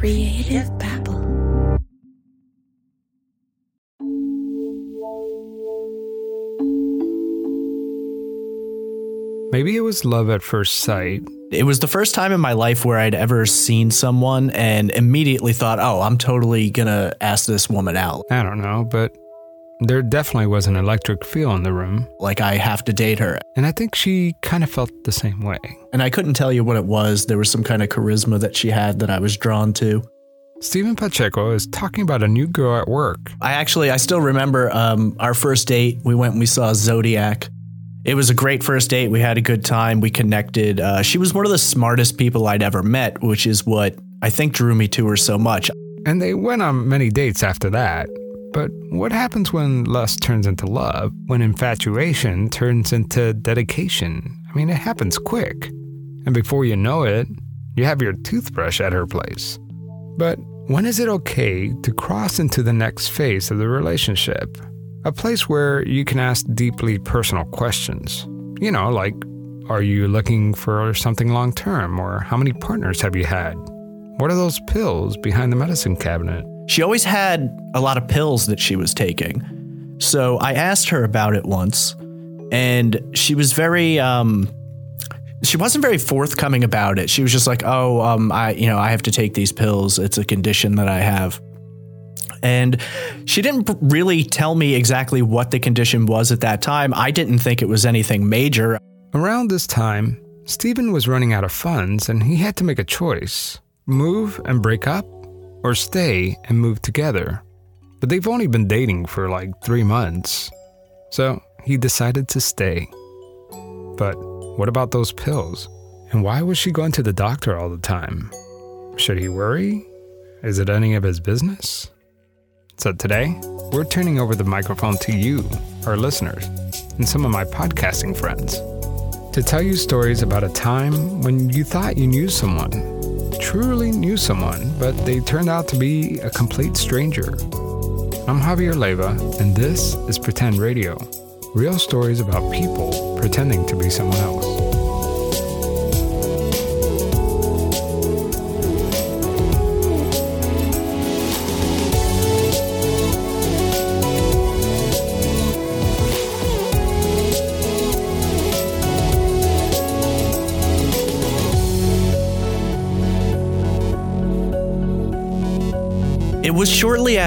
Creative Babble. Maybe it was love at first sight. It was the first time in my life where I'd ever seen someone and immediately thought, oh, I'm totally going to ask this woman out. I don't know, but there definitely was an electric feel in the room. Like, I have to date her. And I think she kind of felt the same way. And I couldn't tell you what it was. There was some kind of charisma that she had that I was drawn to. Steven Pacheco is talking about a new girl at work. I actually, I still remember um, our first date. We went and we saw Zodiac. It was a great first date. We had a good time. We connected. Uh, she was one of the smartest people I'd ever met, which is what I think drew me to her so much. And they went on many dates after that. But what happens when lust turns into love? When infatuation turns into dedication? I mean, it happens quick. And before you know it, you have your toothbrush at her place. But when is it okay to cross into the next phase of the relationship? A place where you can ask deeply personal questions. You know, like, are you looking for something long term? Or how many partners have you had? What are those pills behind the medicine cabinet? She always had a lot of pills that she was taking. So I asked her about it once, and she was very, um, she wasn't very forthcoming about it. She was just like, "Oh, um, I, you know, I have to take these pills. It's a condition that I have." And she didn't really tell me exactly what the condition was at that time. I didn't think it was anything major. Around this time, Steven was running out of funds and he had to make a choice move and break up, or stay and move together. But they've only been dating for like three months. So he decided to stay. But what about those pills? And why was she going to the doctor all the time? Should he worry? Is it any of his business? So today, we're turning over the microphone to you, our listeners, and some of my podcasting friends to tell you stories about a time when you thought you knew someone, truly knew someone, but they turned out to be a complete stranger. I'm Javier Leyva, and this is Pretend Radio real stories about people pretending to be someone else.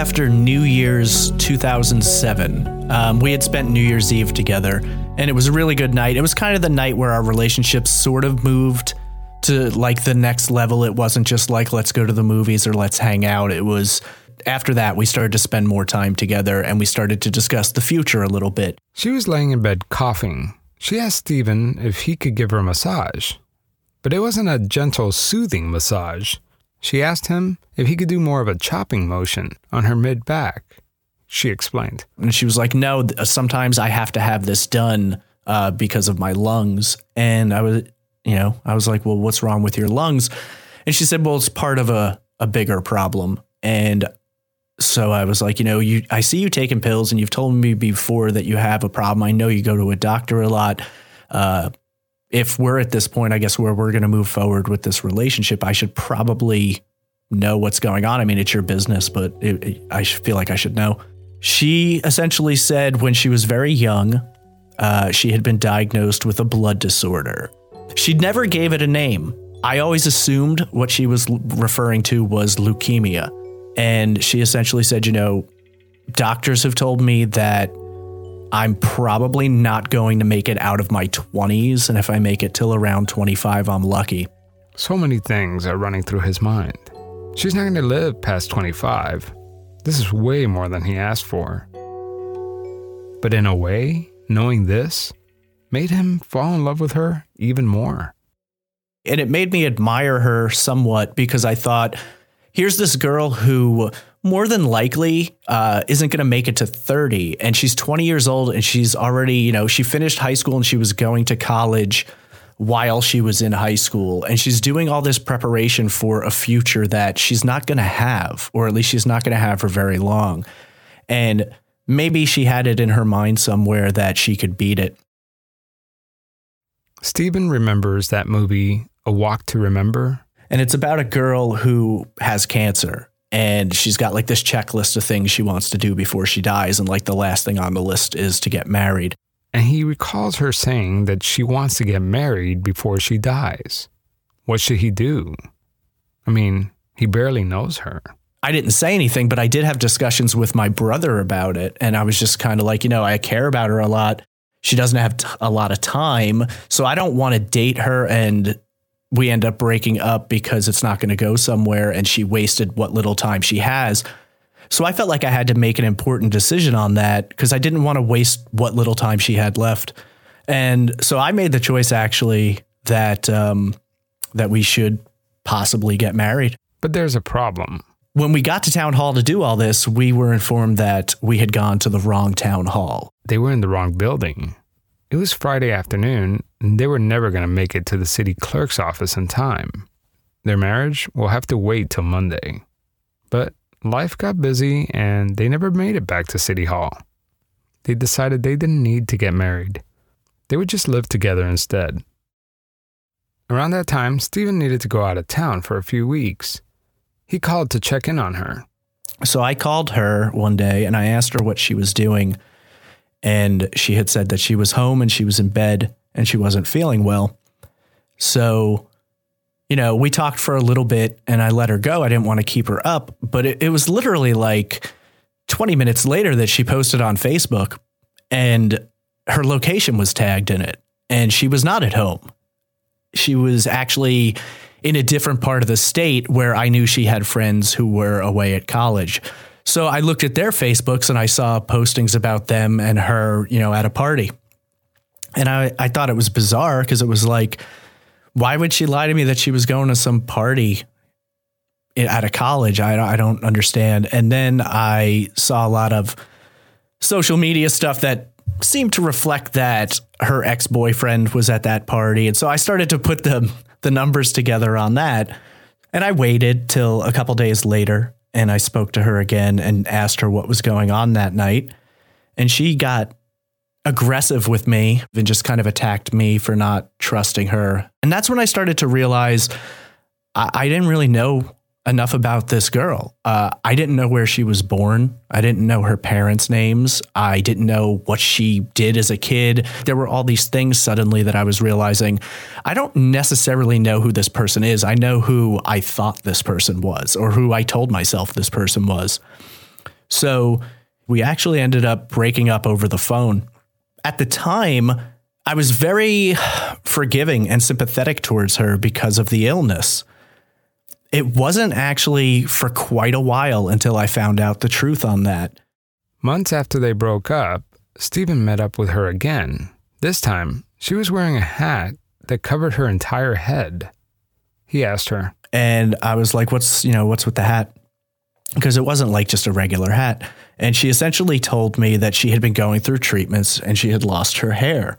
After New Year's 2007. Um, we had spent New Year's Eve together, and it was a really good night. It was kind of the night where our relationship sort of moved to like the next level. It wasn't just like, let's go to the movies or let's hang out. It was after that, we started to spend more time together and we started to discuss the future a little bit. She was laying in bed coughing. She asked Steven if he could give her a massage. But it wasn't a gentle, soothing massage. She asked him if he could do more of a chopping motion on her mid back. She explained. And she was like, no, sometimes I have to have this done uh, because of my lungs. And I was, you know, I was like, well, what's wrong with your lungs? And she said, well, it's part of a, a bigger problem. And so I was like, you know, you, I see you taking pills and you've told me before that you have a problem. I know you go to a doctor a lot. Uh, if we're at this point, I guess where we're going to move forward with this relationship, I should probably know what's going on. I mean, it's your business, but it, it, I feel like I should know. She essentially said when she was very young, uh, she had been diagnosed with a blood disorder. She never gave it a name. I always assumed what she was l- referring to was leukemia. And she essentially said, you know, doctors have told me that I'm probably not going to make it out of my 20s. And if I make it till around 25, I'm lucky. So many things are running through his mind. She's not going to live past 25. This is way more than he asked for. But in a way, knowing this made him fall in love with her even more. And it made me admire her somewhat because I thought, here's this girl who more than likely uh, isn't going to make it to 30 and she's 20 years old and she's already you know she finished high school and she was going to college while she was in high school. And she's doing all this preparation for a future that she's not going to have or at least she's not going to have for very long. And maybe she had it in her mind somewhere that she could beat it. Steven remembers that movie, A Walk to Remember. And it's about a girl who has cancer and she's got like this checklist of things she wants to do before she dies. And like the last thing on the list is to get married. And he recalls her saying that she wants to get married before she dies. What should he do? I mean, he barely knows her. I didn't say anything, but I did have discussions with my brother about it. And I was just kind of like, you know, I care about her a lot. She doesn't have t- a lot of time. So I don't want to date her and we end up breaking up because it's not going to go somewhere and she wasted what little time she has. So I felt like I had to make an important decision on that because I didn't want to waste what little time she had left. And so I made the choice actually that um, that we should possibly get married. But there's a problem. When we got to town hall to do all this, we were informed that we had gone to the wrong town hall. They were in the wrong building. It was Friday afternoon, and they were never going to make it to the city clerk's office in time. Their marriage will have to wait till Monday. But life got busy, and they never made it back to City Hall. They decided they didn't need to get married. They would just live together instead. Around that time, Steven needed to go out of town for a few weeks. He called to check in on her. So I called her one day and I asked her what she was doing. And she had said that she was home and she was in bed and she wasn't feeling well. So, you know, we talked for a little bit and I let her go. I didn't want to keep her up, but it, it was literally like 20 minutes later that she posted on Facebook and her location was tagged in it and she was not at home. She was actually in a different part of the state where I knew she had friends who were away at college. So I looked at their Facebooks and I saw postings about them and her, you know, at a party. And I, I thought it was bizarre because it was like, why would she lie to me that she was going to some party at a college? I, I don't understand. And then I saw a lot of social media stuff that seemed to reflect that her ex boyfriend was at that party. And so I started to put the, the numbers together on that. And I waited till a couple days later and I spoke to her again and asked her what was going on that night. And she got aggressive with me and just kind of attacked me for not trusting her. And that's when I started to realize I, I didn't really know enough about this girl. Uh, I didn't know where she was born. I didn't know her parents' names. I didn't know what she did as a kid. There were all these things suddenly that I was realizing I don't necessarily know who this person is. I know who I thought this person was or who I told myself this person was. So we actually ended up breaking up over the phone. At the time, I was very forgiving and sympathetic towards her because of the illness it wasn't actually for quite a while until I found out the truth on that. Months after they broke up, Steven met up with her again. This time, she was wearing a hat that covered her entire head. He asked her, and I was like, "What's, you know, what's with the hat?" Because it wasn't like just a regular hat. And she essentially told me that she had been going through treatments and she had lost her hair.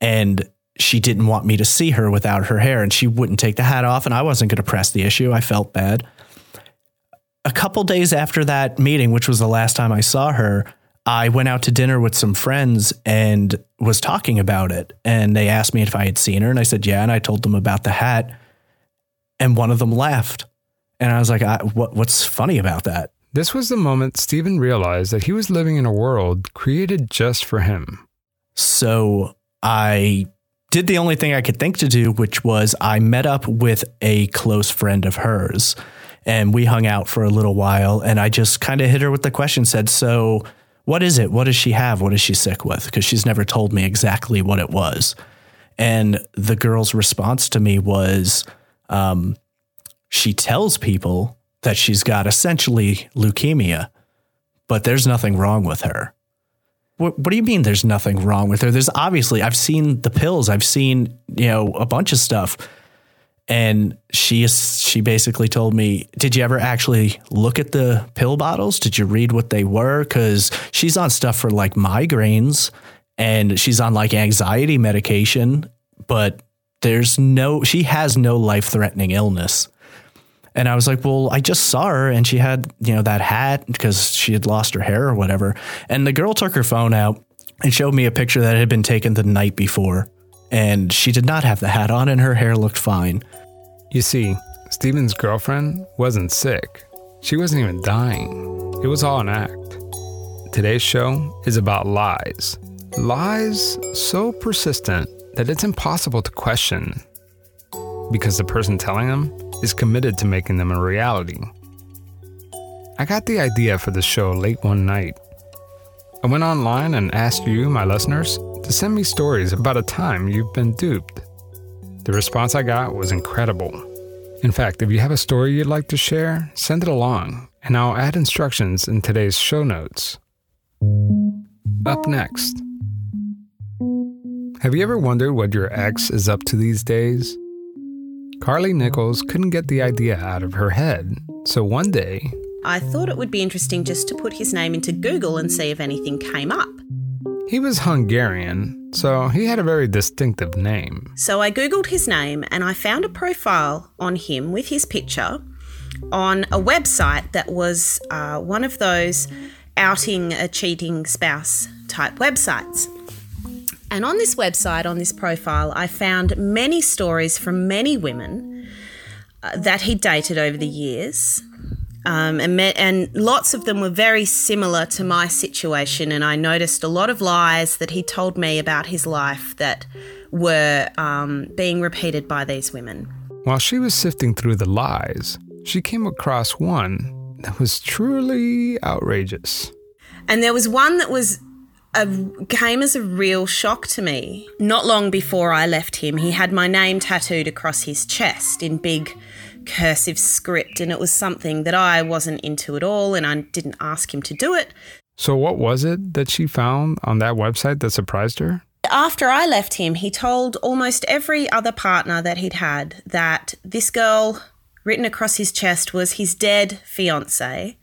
And she didn't want me to see her without her hair and she wouldn't take the hat off and I wasn't going to press the issue. I felt bad. A couple days after that meeting, which was the last time I saw her, I went out to dinner with some friends and was talking about it. And they asked me if I had seen her. And I said, yeah. And I told them about the hat. And one of them laughed. And I was like, I, what, what's funny about that? This was the moment Steven realized that he was living in a world created just for him. So I did the only thing I could think to do, which was I met up with a close friend of hers and we hung out for a little while. And I just kind of hit her with the question said, So, what is it? What does she have? What is she sick with? Because she's never told me exactly what it was. And the girl's response to me was, um, She tells people that she's got essentially leukemia, but there's nothing wrong with her. What, what do you mean there's nothing wrong with her? There's obviously, I've seen the pills, I've seen, you know, a bunch of stuff. And she is, she basically told me, Did you ever actually look at the pill bottles? Did you read what they were? Because she's on stuff for like migraines and she's on like anxiety medication, but there's no, she has no life threatening illness. And I was like, well, I just saw her and she had, you know, that hat because she had lost her hair or whatever. And the girl took her phone out and showed me a picture that had been taken the night before. And she did not have the hat on and her hair looked fine. You see, Steven's girlfriend wasn't sick. She wasn't even dying. It was all an act. Today's show is about lies. Lies so persistent that it's impossible to question because the person telling them is committed to making them a reality. I got the idea for the show late one night. I went online and asked you, my listeners, to send me stories about a time you've been duped. The response I got was incredible. In fact, if you have a story you'd like to share, send it along, and I'll add instructions in today's show notes. Up next. Have you ever wondered what your ex is up to these days? Carly Nichols couldn't get the idea out of her head, so one day. I thought it would be interesting just to put his name into Google and see if anything came up. He was Hungarian, so he had a very distinctive name. So I Googled his name and I found a profile on him with his picture on a website that was uh, one of those outing a cheating spouse type websites. And on this website, on this profile, I found many stories from many women uh, that he dated over the years. Um, and, met, and lots of them were very similar to my situation. And I noticed a lot of lies that he told me about his life that were um, being repeated by these women. While she was sifting through the lies, she came across one that was truly outrageous. And there was one that was a, came as a real shock to me. Not long before I left him, he had my name tattooed across his chest in big cursive script, and it was something that I wasn't into at all, and I didn't ask him to do it. So, what was it that she found on that website that surprised her? After I left him, he told almost every other partner that he'd had that this girl written across his chest was his dead fiance.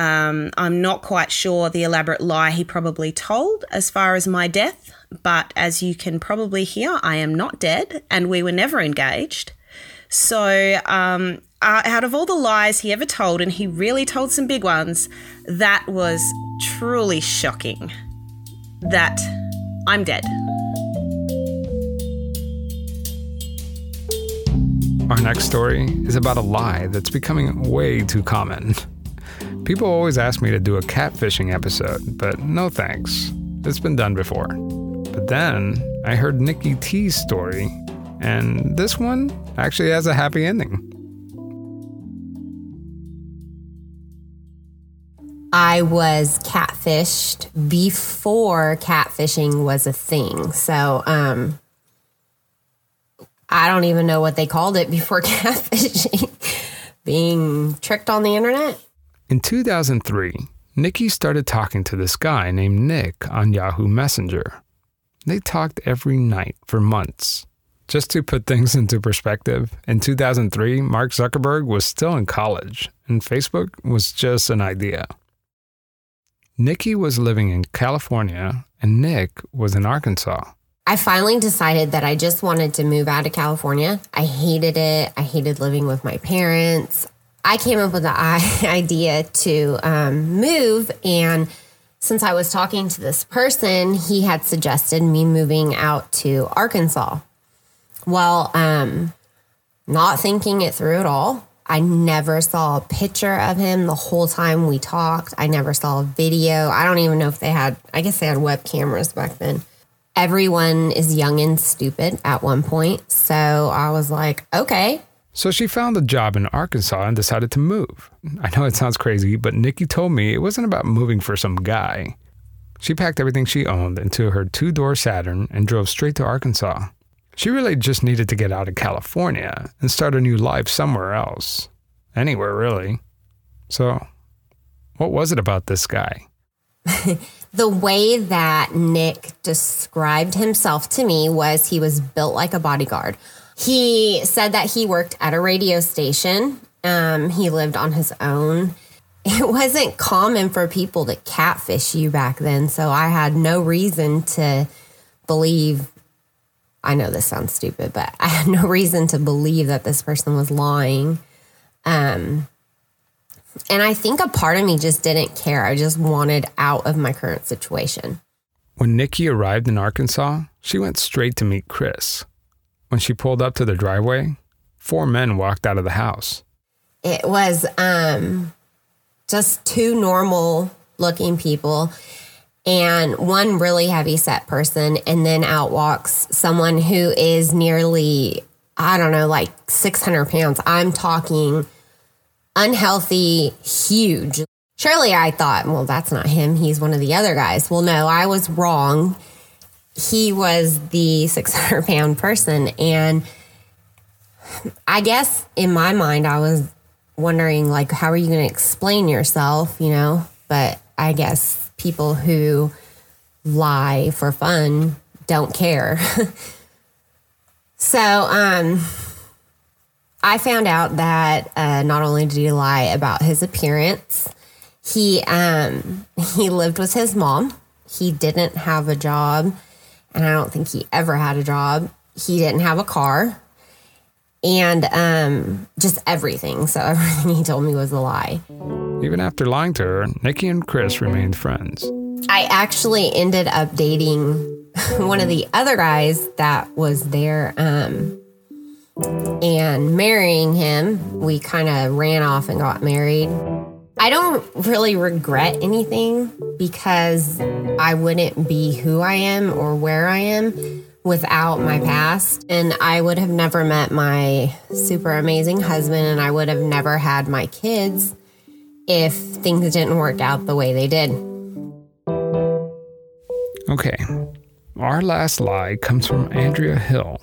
Um, I'm not quite sure the elaborate lie he probably told as far as my death, but as you can probably hear, I am not dead and we were never engaged. So, um, uh, out of all the lies he ever told, and he really told some big ones, that was truly shocking. That I'm dead. Our next story is about a lie that's becoming way too common. People always ask me to do a catfishing episode, but no thanks. It's been done before. But then I heard Nicki T's story, and this one actually has a happy ending. I was catfished before catfishing was a thing. So, um, I don't even know what they called it before catfishing. Being tricked on the internet? In 2003, Nicki started talking to this guy named Nick on Yahoo Messenger. They talked every night for months. Just to put things into perspective, in 2003, Mark Zuckerberg was still in college, and Facebook was just an idea. Nicki was living in California, and Nick was in Arkansas. I finally decided that I just wanted to move out of California. I hated it. I hated living with my parents. I came up with the idea to um, move. And since I was talking to this person, he had suggested me moving out to Arkansas. Well, um, not thinking it through at all. I never saw a picture of him the whole time we talked. I never saw a video. I don't even know if they had, I guess they had web cameras back then everyone is young and stupid at one point. So I was like, okay. So she found a job in Arkansas and decided to move. I know it sounds crazy, but Nicki told me it wasn't about moving for some guy. She packed everything she owned into her two door Saturn and drove straight to Arkansas. She really just needed to get out of California and start a new life somewhere else. Anywhere, really. So, what was it about this guy? the way that Nick described himself to me was he was built like a bodyguard. He said that he worked at a radio station. Um, he lived on his own. It wasn't common for people to catfish you back then, so I had no reason to believe. I know this sounds stupid, but I had no reason to believe that this person was lying. Um, and I think a part of me just didn't care. I just wanted out of my current situation. When Nicki arrived in Arkansas, she went straight to meet Chris. When she pulled up to the driveway, four men walked out of the house. It was um, just two normal looking people and one really heavy set person. And then out walks someone who is nearly, I don't know, like 600 pounds. I'm talking unhealthy, huge. Surely I thought, well, that's not him. He's one of the other guys. Well, no, I was wrong. He was the 600 pound person. And I guess in my mind, I was wondering, like, how are you going to explain yourself, you know? But I guess people who lie for fun don't care. so, um, I found out that uh, not only did he lie about his appearance, he um, he lived with his mom. He didn't have a job, and I don't think he ever had a job. He didn't have a car, and um, just everything. So everything he told me was a lie. Even after lying to her, Nicki and Chris remained friends. I actually ended up dating one of the other guys that was there um, and marrying him. We kind of ran off and got married. I don't really regret anything because I wouldn't be who I am or where I am without my past. And I would have never met my super amazing husband and I would have never had my kids if things didn't work out the way they did. Okay, our last lie comes from Andrea Hill.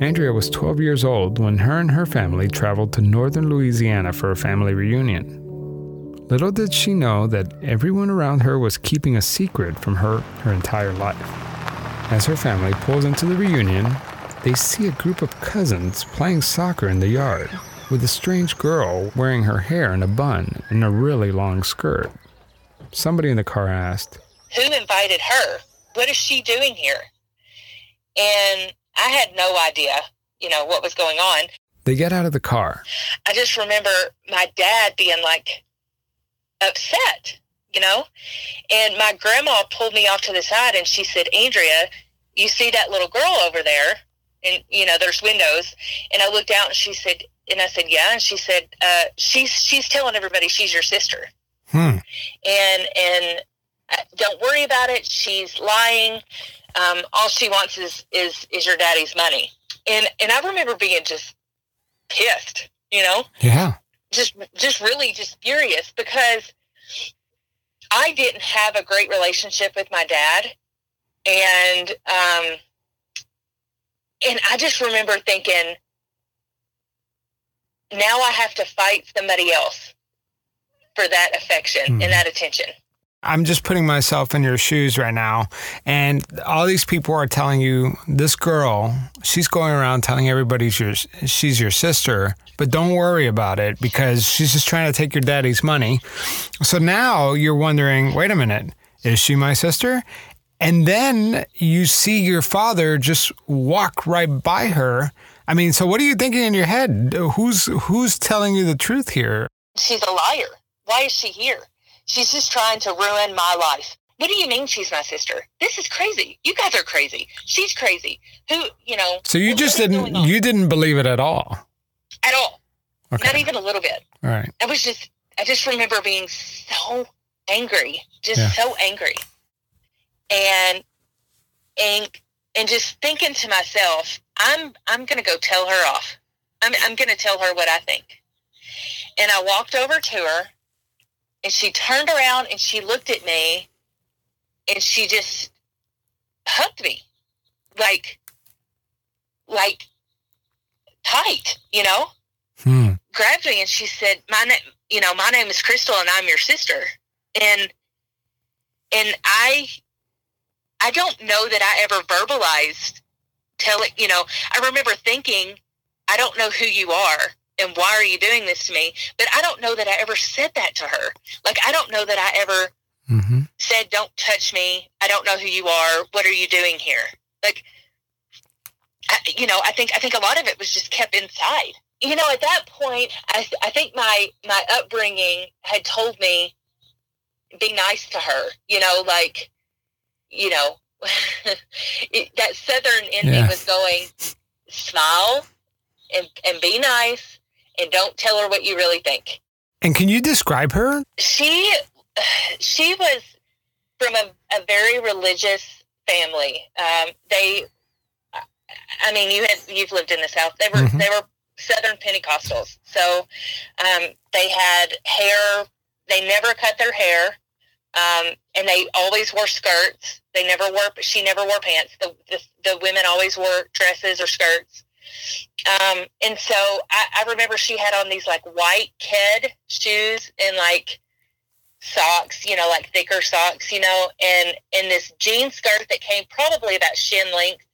Andrea was 12 years old when her and her family traveled to northern Louisiana for a family reunion. Little did she know that everyone around her was keeping a secret from her her entire life. As her family pulls into the reunion, they see a group of cousins playing soccer in the yard with a strange girl wearing her hair in a bun and a really long skirt. Somebody in the car asked, Who invited her? What is she doing here? And I had no idea, you know, what was going on. They get out of the car. I just remember my dad being like upset, you know? And my grandma pulled me off to the side and she said, Andrea, you see that little girl over there? And, you know, there's windows. And I looked out and she said, and I said, yeah. And she said, uh, she's, she's telling everybody she's your sister. Hmm. And, and uh, don't worry about it. She's lying. Um, all she wants is, is, is your daddy's money. And, and I remember being just pissed, you know? Yeah. Just just really just furious because I didn't have a great relationship with my dad and um and I just remember thinking now I have to fight somebody else for that affection Hmm. and that attention. I'm just putting myself in your shoes right now. And all these people are telling you this girl, she's going around telling everybody she's, your, she's your sister, but don't worry about it because she's just trying to take your daddy's money. So now you're wondering wait a minute, is she my sister? And then you see your father just walk right by her. I mean, so what are you thinking in your head? Who's who's telling you the truth here? She's a liar. Why is she here? She's just trying to ruin my life. What do you mean she's my sister? This is crazy. You guys are crazy. She's crazy. Who, you know? So you just didn't you didn't believe it at all. At all. Okay. Not even a little bit. All right. I was just, I just remember being so angry, just Yeah. so angry, and and and just thinking to myself, I'm I'm gonna go tell her off. I'm I'm gonna tell her what I think. And I walked over to her, and she turned around and she looked at me, and she just hugged me, like like tight, you know Hmm. grabbed me and she said, "My name, you know, my name is Crystal, and I'm your sister." And and I, I don't know that I ever verbalized tell it. You know, I remember thinking, "I don't know who you are, and why are you doing this to me?" But I don't know that I ever said that to her. Like I don't know that I ever hmm said, "Don't touch me. I don't know who you are. What are you doing here?" Like, you know, I think I think a lot of it was just kept inside. You know, at that point, I I think my my upbringing had told me be nice to her. You know, like, you know, it, that southern in Yeah. me was going smile and, and be nice and don't tell her what you really think. And can you describe her? She she was from a, a very religious family. Um, they, I mean, you had you've lived in the South. They were Mhm. they were Southern Pentecostals, so um, they had hair. They never cut their hair, um, and they always wore skirts. They never wore. She never wore pants. The the, the women always wore dresses or skirts. Um, and so I, I remember she had on these like white kid shoes and like socks, you know, like thicker socks, you know, and and this jean skirt that came probably about shin length,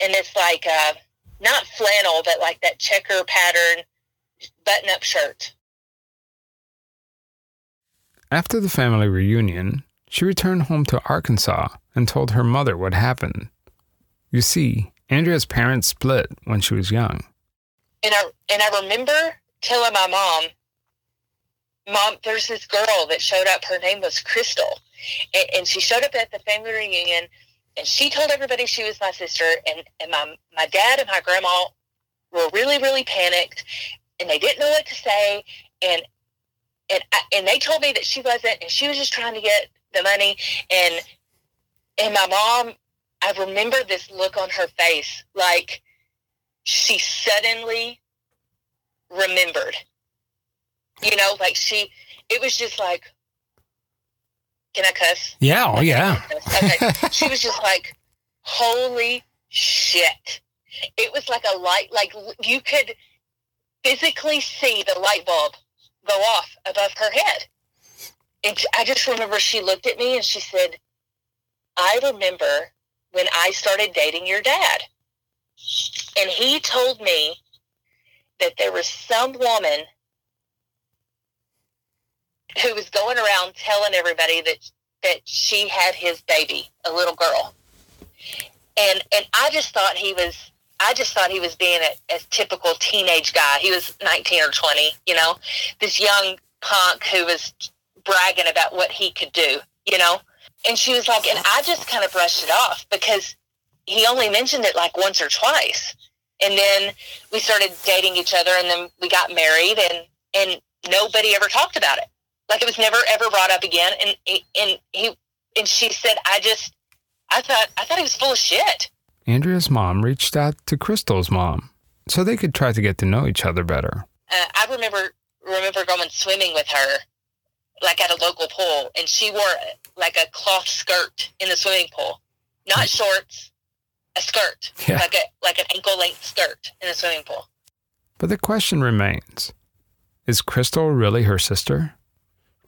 and it's like uh not flannel, but like that checker pattern button up shirt. After the family reunion, she returned home to Arkansas and told her mother what happened. You see, Andrea's parents split when she was young. And I and I remember telling my mom, Mom, there's this girl that showed up. Her name was Crystal, and, and she showed up at the family reunion, and she told everybody she was my sister. And and my my dad and my grandma were really really panicked, and they didn't know what to say. And and I, and they told me that she wasn't, and she was just trying to get the money. And and my mom, I remember this look on her face, like she suddenly remembered. You know, like she, it was just like, can I cuss? Yeah, oh yeah. Okay. she was just like, holy shit. It was like a light, like you could physically see the light bulb go off above her head. And I just remember she looked at me and she said, I remember when I started dating your dad. And he told me that there was some woman who was going around telling everybody that that she had his baby, a little girl. And and I just thought he was I just thought he was being a, a typical teenage guy. He was 19 or 20, you know, this young punk who was bragging about what he could do, you know. And she was like, and I just kind of brushed it off because he only mentioned it like once or twice. And then we started dating each other and then we got married and, and nobody ever talked about it. Like it was never ever brought up again. And, and he, and she said, I just, I thought, I thought he was full of shit. Andrea's mom reached out to Crystal's mom so they could try to get to know each other better. Uh, I remember, remember going swimming with her, like at a local pool and she wore like a cloth skirt in the swimming pool, not shorts, a skirt, Yeah. like a, like an ankle length skirt in the swimming pool. But the question remains Is Crystal really her sister?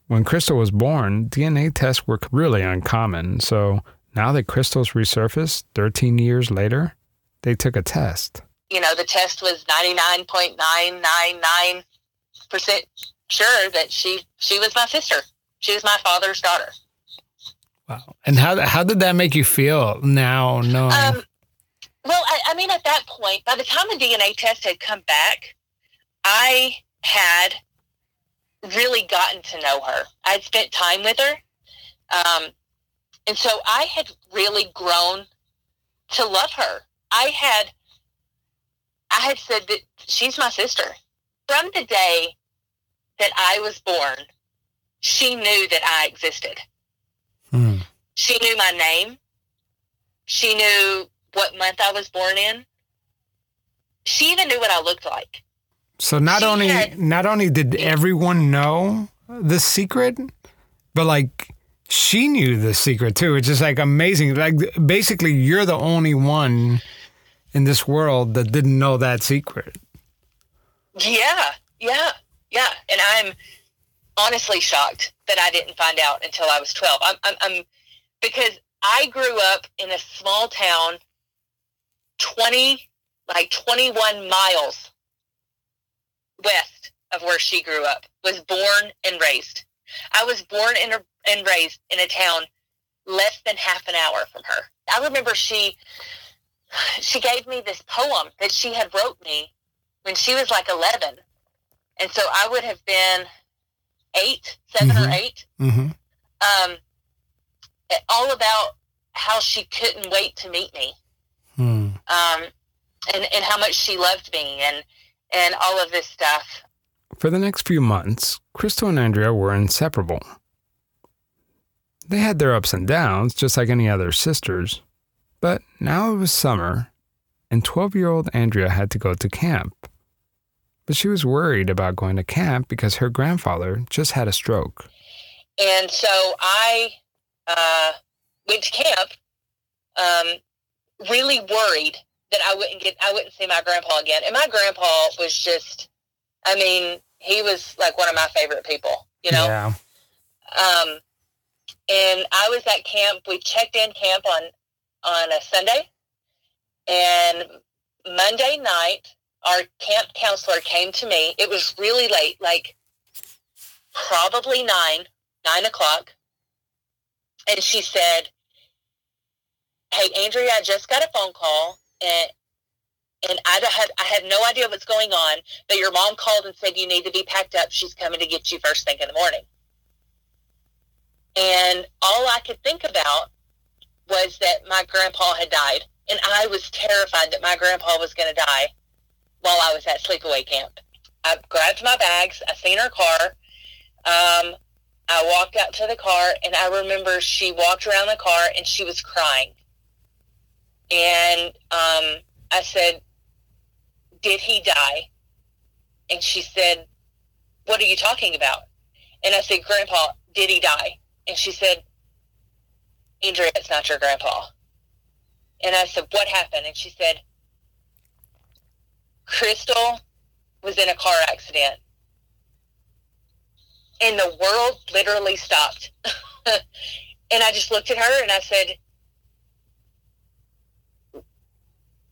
When Crystal was born, DNA tests were really uncommon, so now that Crystal's resurfaced 13 years later, they took a test. you know, the test was 99.999% sure that she she was my sister. She was my father's daughter. Wow. And how, how did that make you feel now knowing? Um, well, I, I mean, at that point, by the time the DNA test had come back, I had really gotten to know her. I'd spent time with her. Um, and so I had really grown to love her. I had, I had said that she's my sister. From the day that I was born, she knew that I existed. Hmm. She knew my name. She knew what month I was born in. She even knew what I looked like. So not She only had- not only did everyone know the secret, but like she knew the secret too. It's just like amazing. Like basically, you're the only one in this world that didn't know that secret. Yeah, yeah, yeah. And I'm honestly shocked that I didn't find out until I was 12. I'm, I'm, I'm because I grew up in a small town, 20, like 21 miles west of where she grew up, was born and raised. I was born and, and raised in a town less than half an hour from her. I remember she, she gave me this poem that she had wrote me when she was like 11. And so I would have been eight, 7 or Mhm. eight. Mm-hmm. Um, all about how she couldn't wait to meet me. Hmm. Um, and and how much she loved me and and all of this stuff. For the next few months, Crystal and Andrea were inseparable. They had their ups and downs, just like any other sisters. But now it was summer, and 12 year old Andrea had to go to camp. But she was worried about going to camp because her grandfather just had a stroke. And so I uh, went to camp, um, really worried that I wouldn't get, I wouldn't see my grandpa again. And my grandpa was just, I mean, he was like one of my favorite people, you know? Yeah. Um, and I was at camp. We checked in camp on on a Sunday, and Monday night, our camp counselor came to me. It was really late, like probably nine, nine o'clock, and she said, "Hey, Andrea, I just got a phone call, and and I had I had no idea what's going on, but your mom called and said you need to be packed up. She's coming to get you first thing in the morning." And all I could think about was that my grandpa had died. And I was terrified that my grandpa was going to die while I was at sleepaway camp. I grabbed my bags. I seen her car. Um, I walked out to the car, and I remember she walked around the car and she was crying. And um, I said, Did he die? And she said, What are you talking about? And I said, Grandpa, did he die? And she said, Andrea, it's not your grandpa. And I said, What happened? And she said, Crystal was in a car accident. And the world literally stopped. and I just looked at her and I said,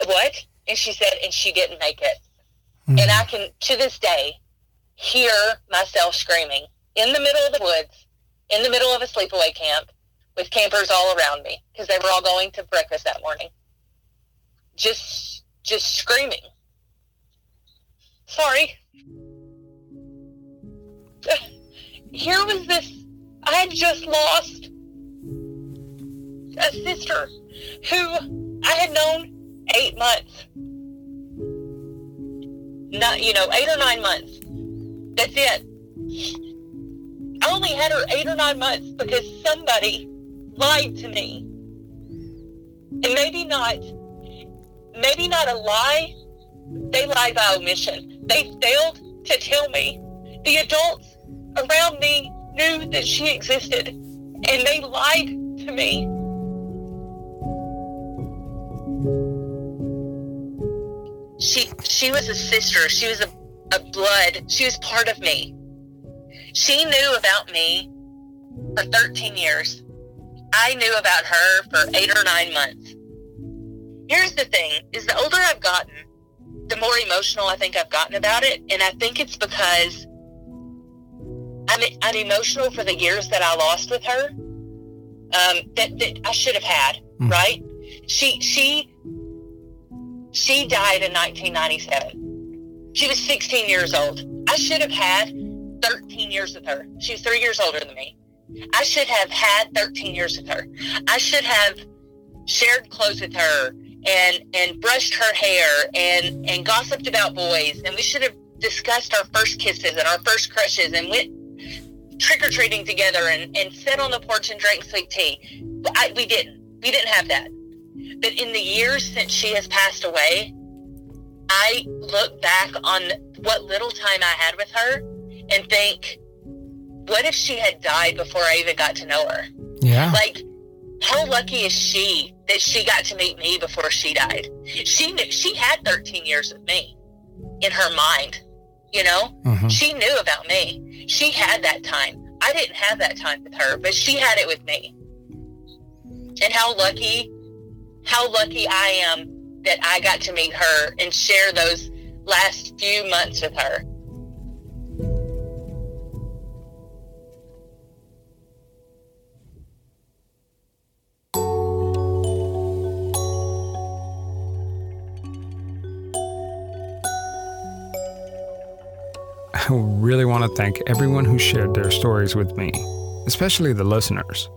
What? And she said, And she didn't make it. Hmm. And I can, to this day, hear myself screaming in the middle of the woods, in the middle of a sleepaway camp, with campers all around me because they were all going to breakfast that morning. Just, just screaming. Sorry. Here was this. I had just lost a sister who I had known eight months. Not, you know, eight or nine months. That's it. I only had her eight or nine months because somebody lied to me. And maybe not, maybe not a lie. They lied by omission. They failed to tell me. The adults around me knew that she existed, and they lied to me. She she was a sister. She was a, a blood. She was part of me. She knew about me for 13 years. I knew about her for eight or nine months. Here's the thing, is the older I've gotten, the more emotional I think I've gotten about it. And I think it's because I'm, I'm emotional for the years that I lost with her um, that, that I should have had, Mm. right? She, she, she died in 1997. She was 16 years old. I should have had 13 years with her. She was three years older than me. I should have had 13 years with her. I should have shared clothes with her and and brushed her hair and and gossiped about boys and we should have discussed our first kisses and our first crushes and went trick or treating together and and sat on the porch and drank sweet tea. I, we didn't. We didn't have that. But in the years since she has passed away, I look back on what little time I had with her and think, what if she had died before I even got to know her? Yeah. Like, how lucky is she that she got to meet me before she died? She knew she had 13 years with me in her mind. You know, Mhm. she knew about me. She had that time. I didn't have that time with her, but she had it with me. And how lucky, how lucky I am that I got to meet her and share those last few months with her. I really want to thank everyone who shared their stories with me, especially the listeners.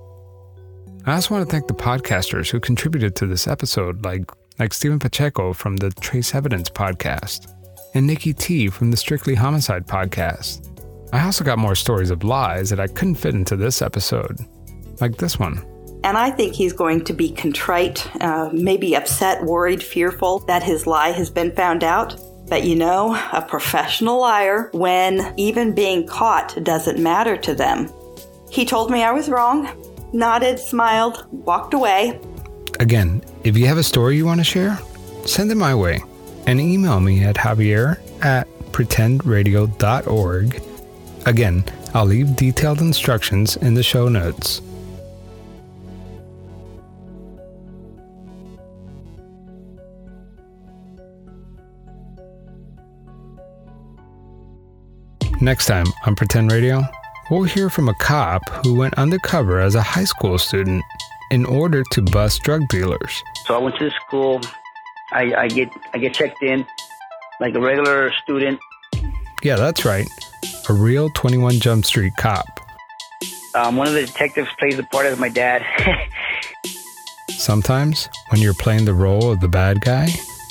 I also want to thank the podcasters who contributed to this episode, like like Steven Pacheco from the Trace Evidence podcast, and Nicki T from the Strictly Homicide podcast. I also got more stories of lies that I couldn't fit into this episode, like this one. And I think he's going to be contrite, uh, maybe upset, worried, fearful that his lie has been found out. But you know, a professional liar, when even being caught doesn't matter to them. He told me I was wrong, nodded, smiled, walked away. Again, if you have a story you want to share, send it my way and email me at javier at pretendradio.org. Again, I'll leave detailed instructions in the show notes. Next time on Pretend Radio, we'll hear from a cop who went undercover as a high school student in order to bust drug dealers. So I went to the school. I, I get I get checked in like a regular student. Yeah, that's right. A real 21 Jump Street cop. Um, one of the detectives plays the part as my dad. Sometimes, when you're playing the role of the bad guy,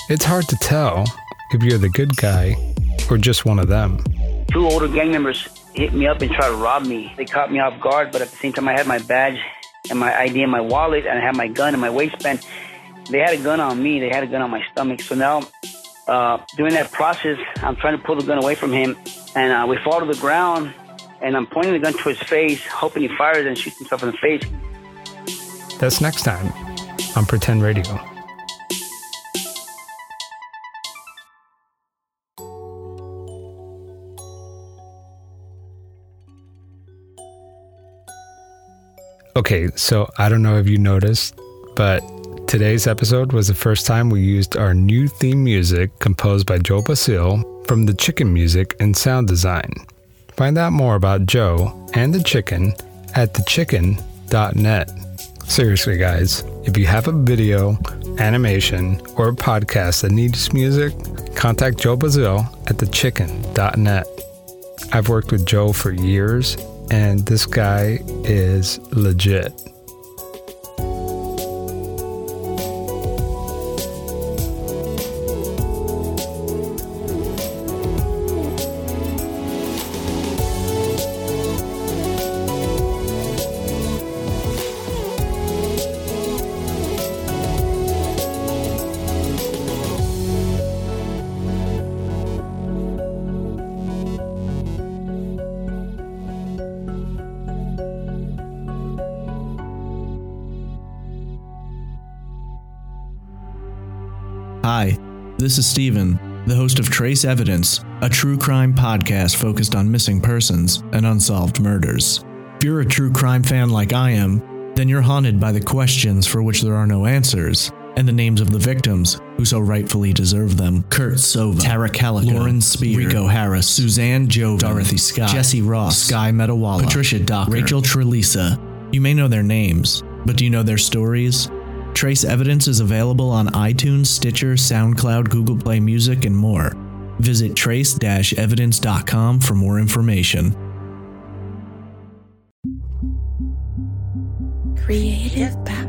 it's hard to tell if you're the good guy or just one of them. Two older gang members hit me up and tried to rob me. They caught me off guard, but at the same time, I had my badge and my ID in my wallet, and I had my gun in my waistband. They had a gun on me. They had a gun on my stomach. So now, uh, during that process, I'm trying to pull the gun away from him, and uh, we fall to the ground, and I'm pointing the gun to his face, hoping he fires and shoots himself in the face. That's next time on Pretend Radio. Okay, so I don't know if you noticed, but today's episode was the first time we used our new theme music composed by Joe Basile from the Chicken Music and Sound Design. Find out more about Joe and the chicken at thechicken.net. Seriously, guys, if you have a video, animation, or a podcast that needs music, contact Joe Basile at thechicken.net. I've worked with Joe for years, and this guy is legit. This is Steven, the host of Trace Evidence, a true crime podcast focused on missing persons and unsolved murders. If you're a true crime fan like I am, then you're haunted by the questions for which there are no answers, and the names of the victims who so rightfully deserve them. Kurt Sova, Tara Calico, Lauren Spierer, Rico Harris, Suzanne Jovin, Dorothy Scott, Jesse Ross, Sky Metalwala, Patricia Docker, Rachel Trlica. You may know their names, but do you know their stories? Trace Evidence is available on iTunes, Stitcher, SoundCloud, Google Play Music, and more. Visit trace-evidence.com for more information. Creative power.